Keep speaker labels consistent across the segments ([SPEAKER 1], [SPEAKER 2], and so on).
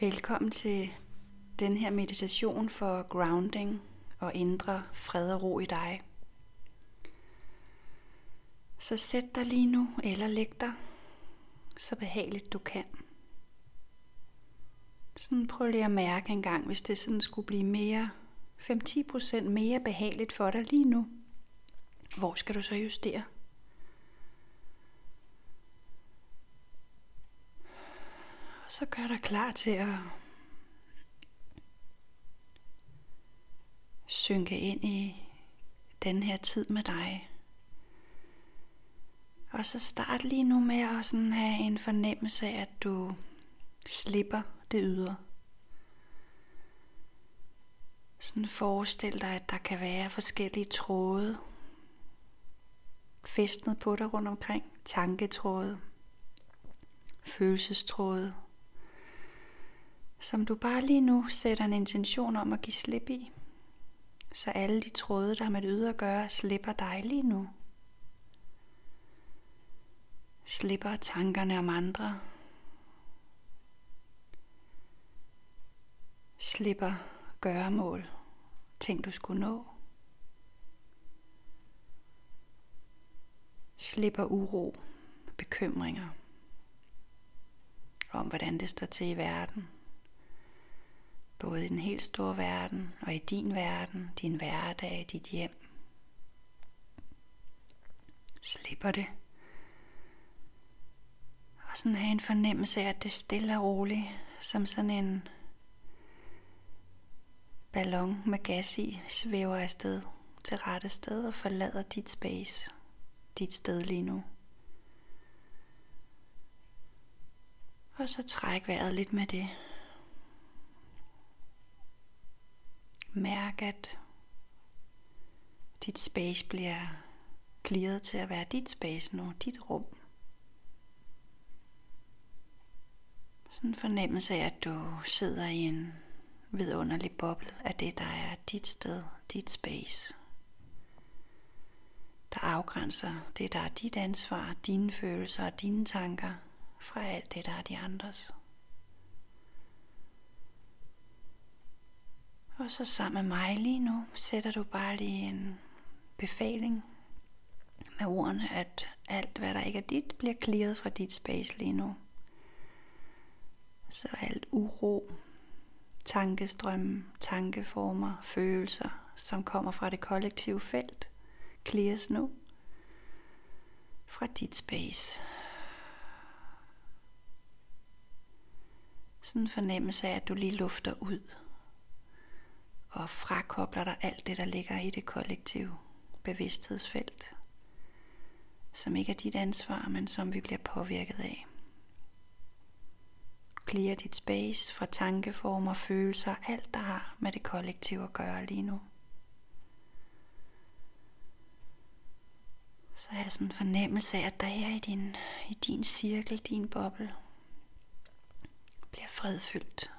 [SPEAKER 1] Velkommen til den her meditation for grounding og indre fred og ro i dig. Så sæt dig lige nu, eller læg dig så behageligt du kan. Sådan prøv lige at mærke en gang, hvis det sådan skulle blive mere, 5-10% mere behageligt for dig lige nu. Hvor skal du så justere? Og så gør dig klar til at synke ind i den her tid med dig. Og så start lige nu med at sådan have en fornemmelse af, at du slipper det ydre. Sådan forestil dig, at der kan være forskellige tråde festnet på dig rundt omkring. Tanketråde, følelsestråde, som du bare lige nu sætter en intention om at give slip i. Så alle de tråde, der har med det ydre at gøre, slipper dig lige nu. Slipper tankerne om andre. Slipper gøremål, ting du skulle nå. Slipper uro, bekymringer om, hvordan det står til i verden. Både i den helt store verden og i din verden, din hverdag, dit hjem. Slipper det. Og sådan have en fornemmelse af, at det stille og roligt, som sådan en ballon med gas i, svæver afsted til rette sted og forlader dit space, dit sted lige nu. Og så træk vejret lidt med det. Mærk, at dit space bliver clearet til at være dit space nu, dit rum. Sådan en fornemmelse af, at du sidder i en vidunderlig boble af det, der er dit sted, dit space. Der afgrænser det, der er dit ansvar, dine følelser og dine tanker fra alt det, der er de andres. Og så sammen med mig lige nu sætter du bare lige en befaling med ordene, at alt hvad der ikke er dit, bliver clearet fra dit space lige nu. Så alt uro, tankestrømme, tankeformer, følelser, som kommer fra det kollektive felt, clears nu fra dit space. Sådan en fornemmelse af, at du lige lufter ud og frakobler dig alt det, der ligger i det kollektive bevidsthedsfelt, som ikke er dit ansvar, men som vi bliver påvirket af. Clear dit space fra tankeformer, følelser, alt der har med det kollektive at gøre lige nu. Så har jeg sådan en fornemmelse af, at der er i din, i din cirkel, din boble, bliver fredfyldt.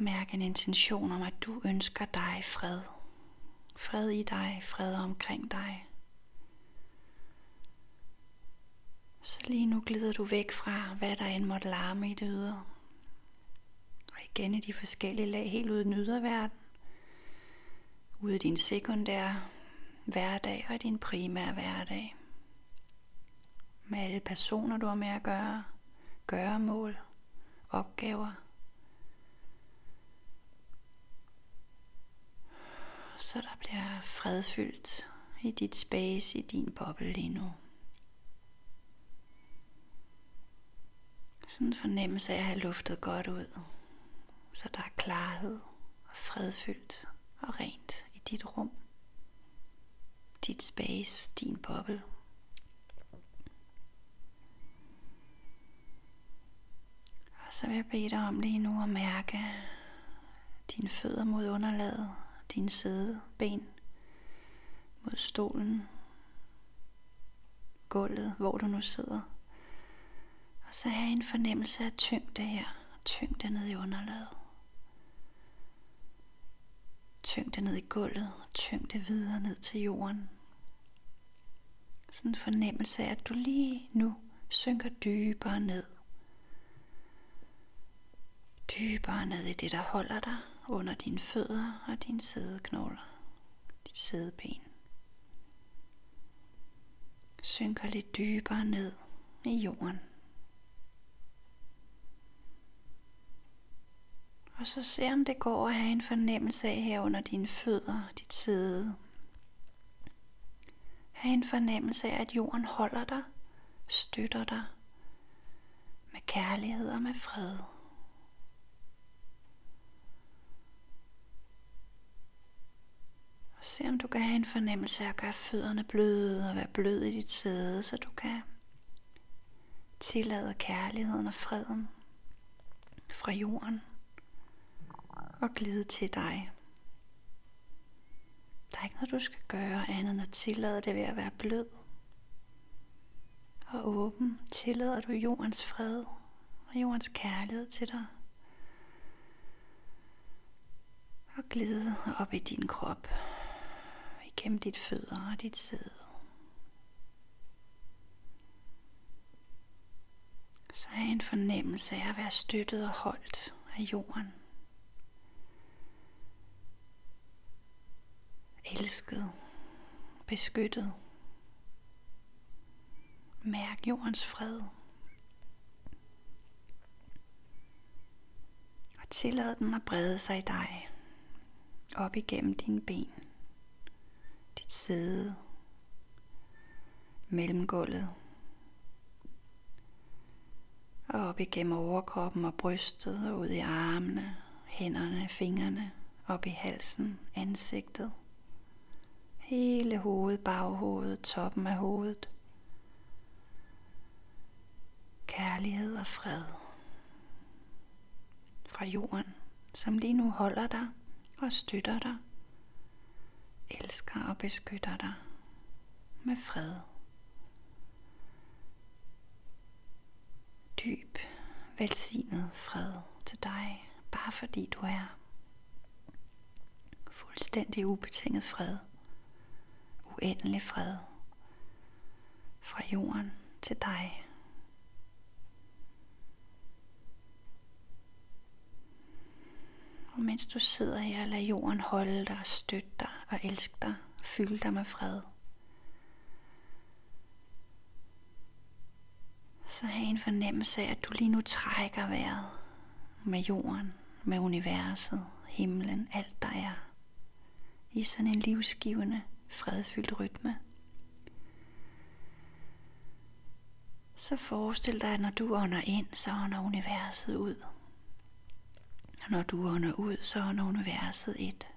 [SPEAKER 1] Mærk en intention om, at du ønsker dig fred. Fred i dig, fred omkring dig. Så lige nu glider du væk fra, hvad der end måtte larme i det ydre. Og igen i de forskellige lag, helt ude i den ydre verden. Ude i din sekundære hverdag og din primære hverdag. Med alle personer, du har med at gøre, gøremål, opgaver. Så der bliver fredfyldt i dit space, i din boble lige nu. Sådan en fornemmelse af at have luftet godt ud. Så der er klarhed og fredfyldt og rent i dit rum. Dit space, din boble. Og så vil jeg bede dig om lige nu at mærke dine fødder mod underlaget, dine sædeben mod stolen, gulvet, hvor du nu sidder. Og så have en fornemmelse af tyngde her. Tyngde ned i underlaget. Tyngde ned i gulvet. Tyngde videre ned til jorden. Sådan en fornemmelse af, at du lige nu synker dybere ned. Dybere ned i det, der holder dig under dine fødder og dine sædeknogler, dit sædeben. Synker lidt dybere ned i jorden. Og så se om det går at have en fornemmelse af her under dine fødder, dit sæde. Ha' en fornemmelse af, at jorden holder dig, støtter dig med kærlighed og med fred. Og se om du kan have en fornemmelse af at gøre fødderne bløde og være blød i dit sæde, så du kan tillade kærligheden og freden fra jorden og glide til dig. Der er ikke noget, du skal gøre andet end at tillade det ved at være blød og åben. Tillader du jordens fred og jordens kærlighed til dig. Og glide op i din krop, igennem dit fødder og dit sæde. Så er en fornemmelse af at være støttet og holdt af jorden. elsket, beskyttet. Mærk jordens fred. Og tillad den at brede sig i dig, op igennem dine ben, dit sæde, mellemgulvet, og op igennem overkroppen og brystet og ud i armene, hænderne, fingrene, op i halsen, ansigtet. Hele hovedet, baghovedet, toppen af hovedet. Kærlighed og fred fra jorden, som lige nu holder dig og støtter dig, elsker og beskytter dig med fred. Dyb, velsignet fred til dig, bare fordi du er fuldstændig ubetinget fred uendelig fred fra jorden til dig. Og mens du sidder her, lad jorden holde dig, støtte dig og elske dig, fylde dig med fred. Så have en fornemmelse af, at du lige nu trækker vejret med jorden, med universet, himlen, alt der er. I sådan en livsgivende fredfyldt rytme. Så forestil dig, at når du ånder ind, så ånder universet ud. Og når du ånder ud, så ånder universet et.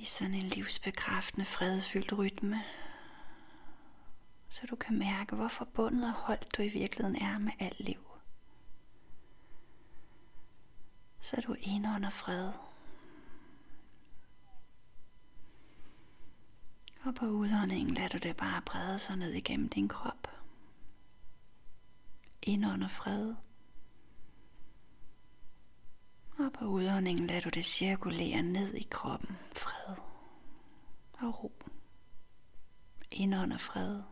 [SPEAKER 1] I sådan en livsbekræftende, fredfyldt rytme. Så du kan mærke, hvor forbundet og holdt du i virkeligheden er med alt liv. Så du indånder fred. Og på udåndingen lader du det bare brede sig ned igennem din krop. Indånder fred. Og på udåndingen lader du det cirkulere ned i kroppen. Fred og ro. Indånder fred.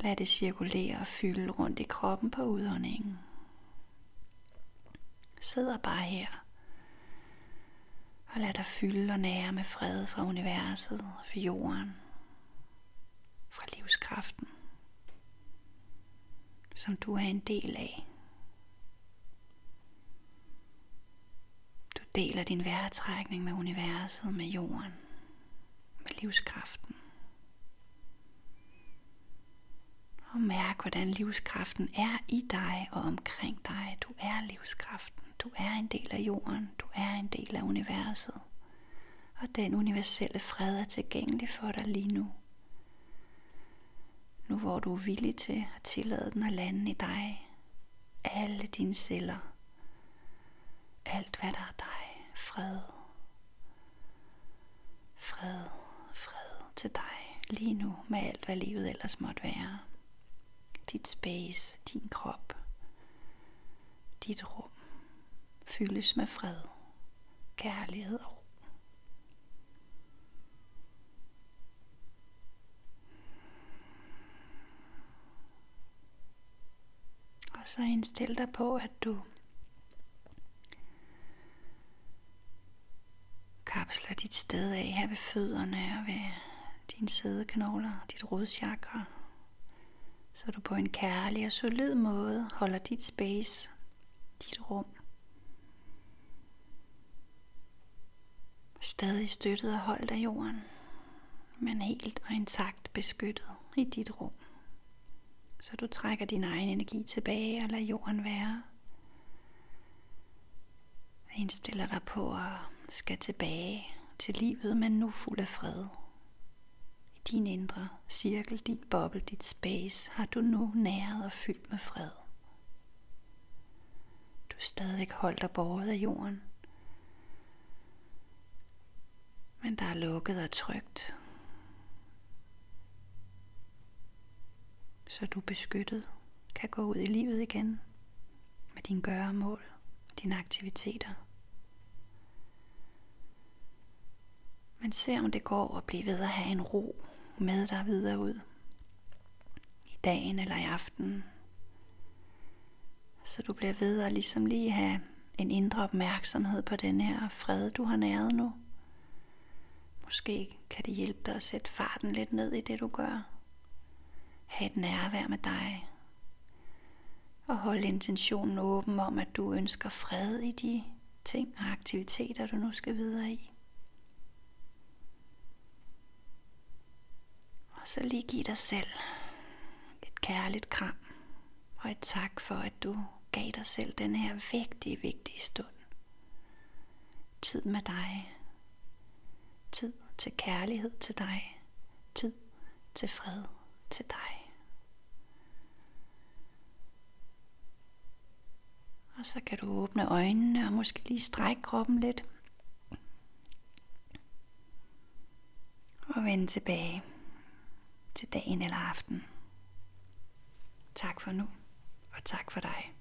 [SPEAKER 1] Lad det cirkulere og fylde rundt i kroppen på udåndingen. Sidder bare her og lad dig fylde og nære med fred fra universet, fra jorden, fra livskraften, som du er en del af. Du deler din vejrtrækning med universet, med jorden, med livskraften. Og mærk, hvordan livskraften er i dig og omkring dig. Du er livskraften. Du er en del af jorden. Du er en del af universet. Og den universelle fred er tilgængelig for dig lige nu. Nu hvor du er villig til at tillade den at lande i dig. Alle dine celler. Alt hvad der er dig fred. Fred, fred til dig lige nu med alt, hvad livet ellers måtte være. Dit space, din krop, dit rum fyldes med fred, kærlighed og ro. Og så indstil dig på, at du kapsler dit sted af her ved fødderne og ved dine sædeknogler, dit rodchakra, så du på en kærlig og solid måde holder dit space, dit rum. Stadig støttet og holdt af jorden, men helt og intakt beskyttet i dit rum. Så du trækker din egen energi tilbage og lader jorden være. Indstiller dig på at skal tilbage til livet, men nu fuld af fred. I din indre cirkel, din boble, dit space, har du nu næret og fyldt med fred. Du er stadigvæk holdt og båret af jorden. Men der er lukket og trygt. Så du beskyttet kan gå ud i livet igen med dine gøremål og dine aktiviteter. Men se om det går at blive ved at have en ro med dig videre ud. I dagen eller i aftenen. Så du bliver ved at ligesom lige have en indre opmærksomhed på den her fred, du har næret nu. Måske kan det hjælpe dig at sætte farten lidt ned i det, du gør. Ha' et nærvær med dig. Og hold intentionen åben om, at du ønsker fred i de ting og aktiviteter, du nu skal videre i. Og så lige giv dig selv et kærligt kram og et tak for, at du gav dig selv den her vigtige, vigtige stund. Tid med dig. Tid til kærlighed til dig. Tid til fred til dig. Og så kan du åbne øjnene og måske lige strække kroppen lidt. Og vende tilbage til dagen eller aften. Tak for nu, og tak for dig.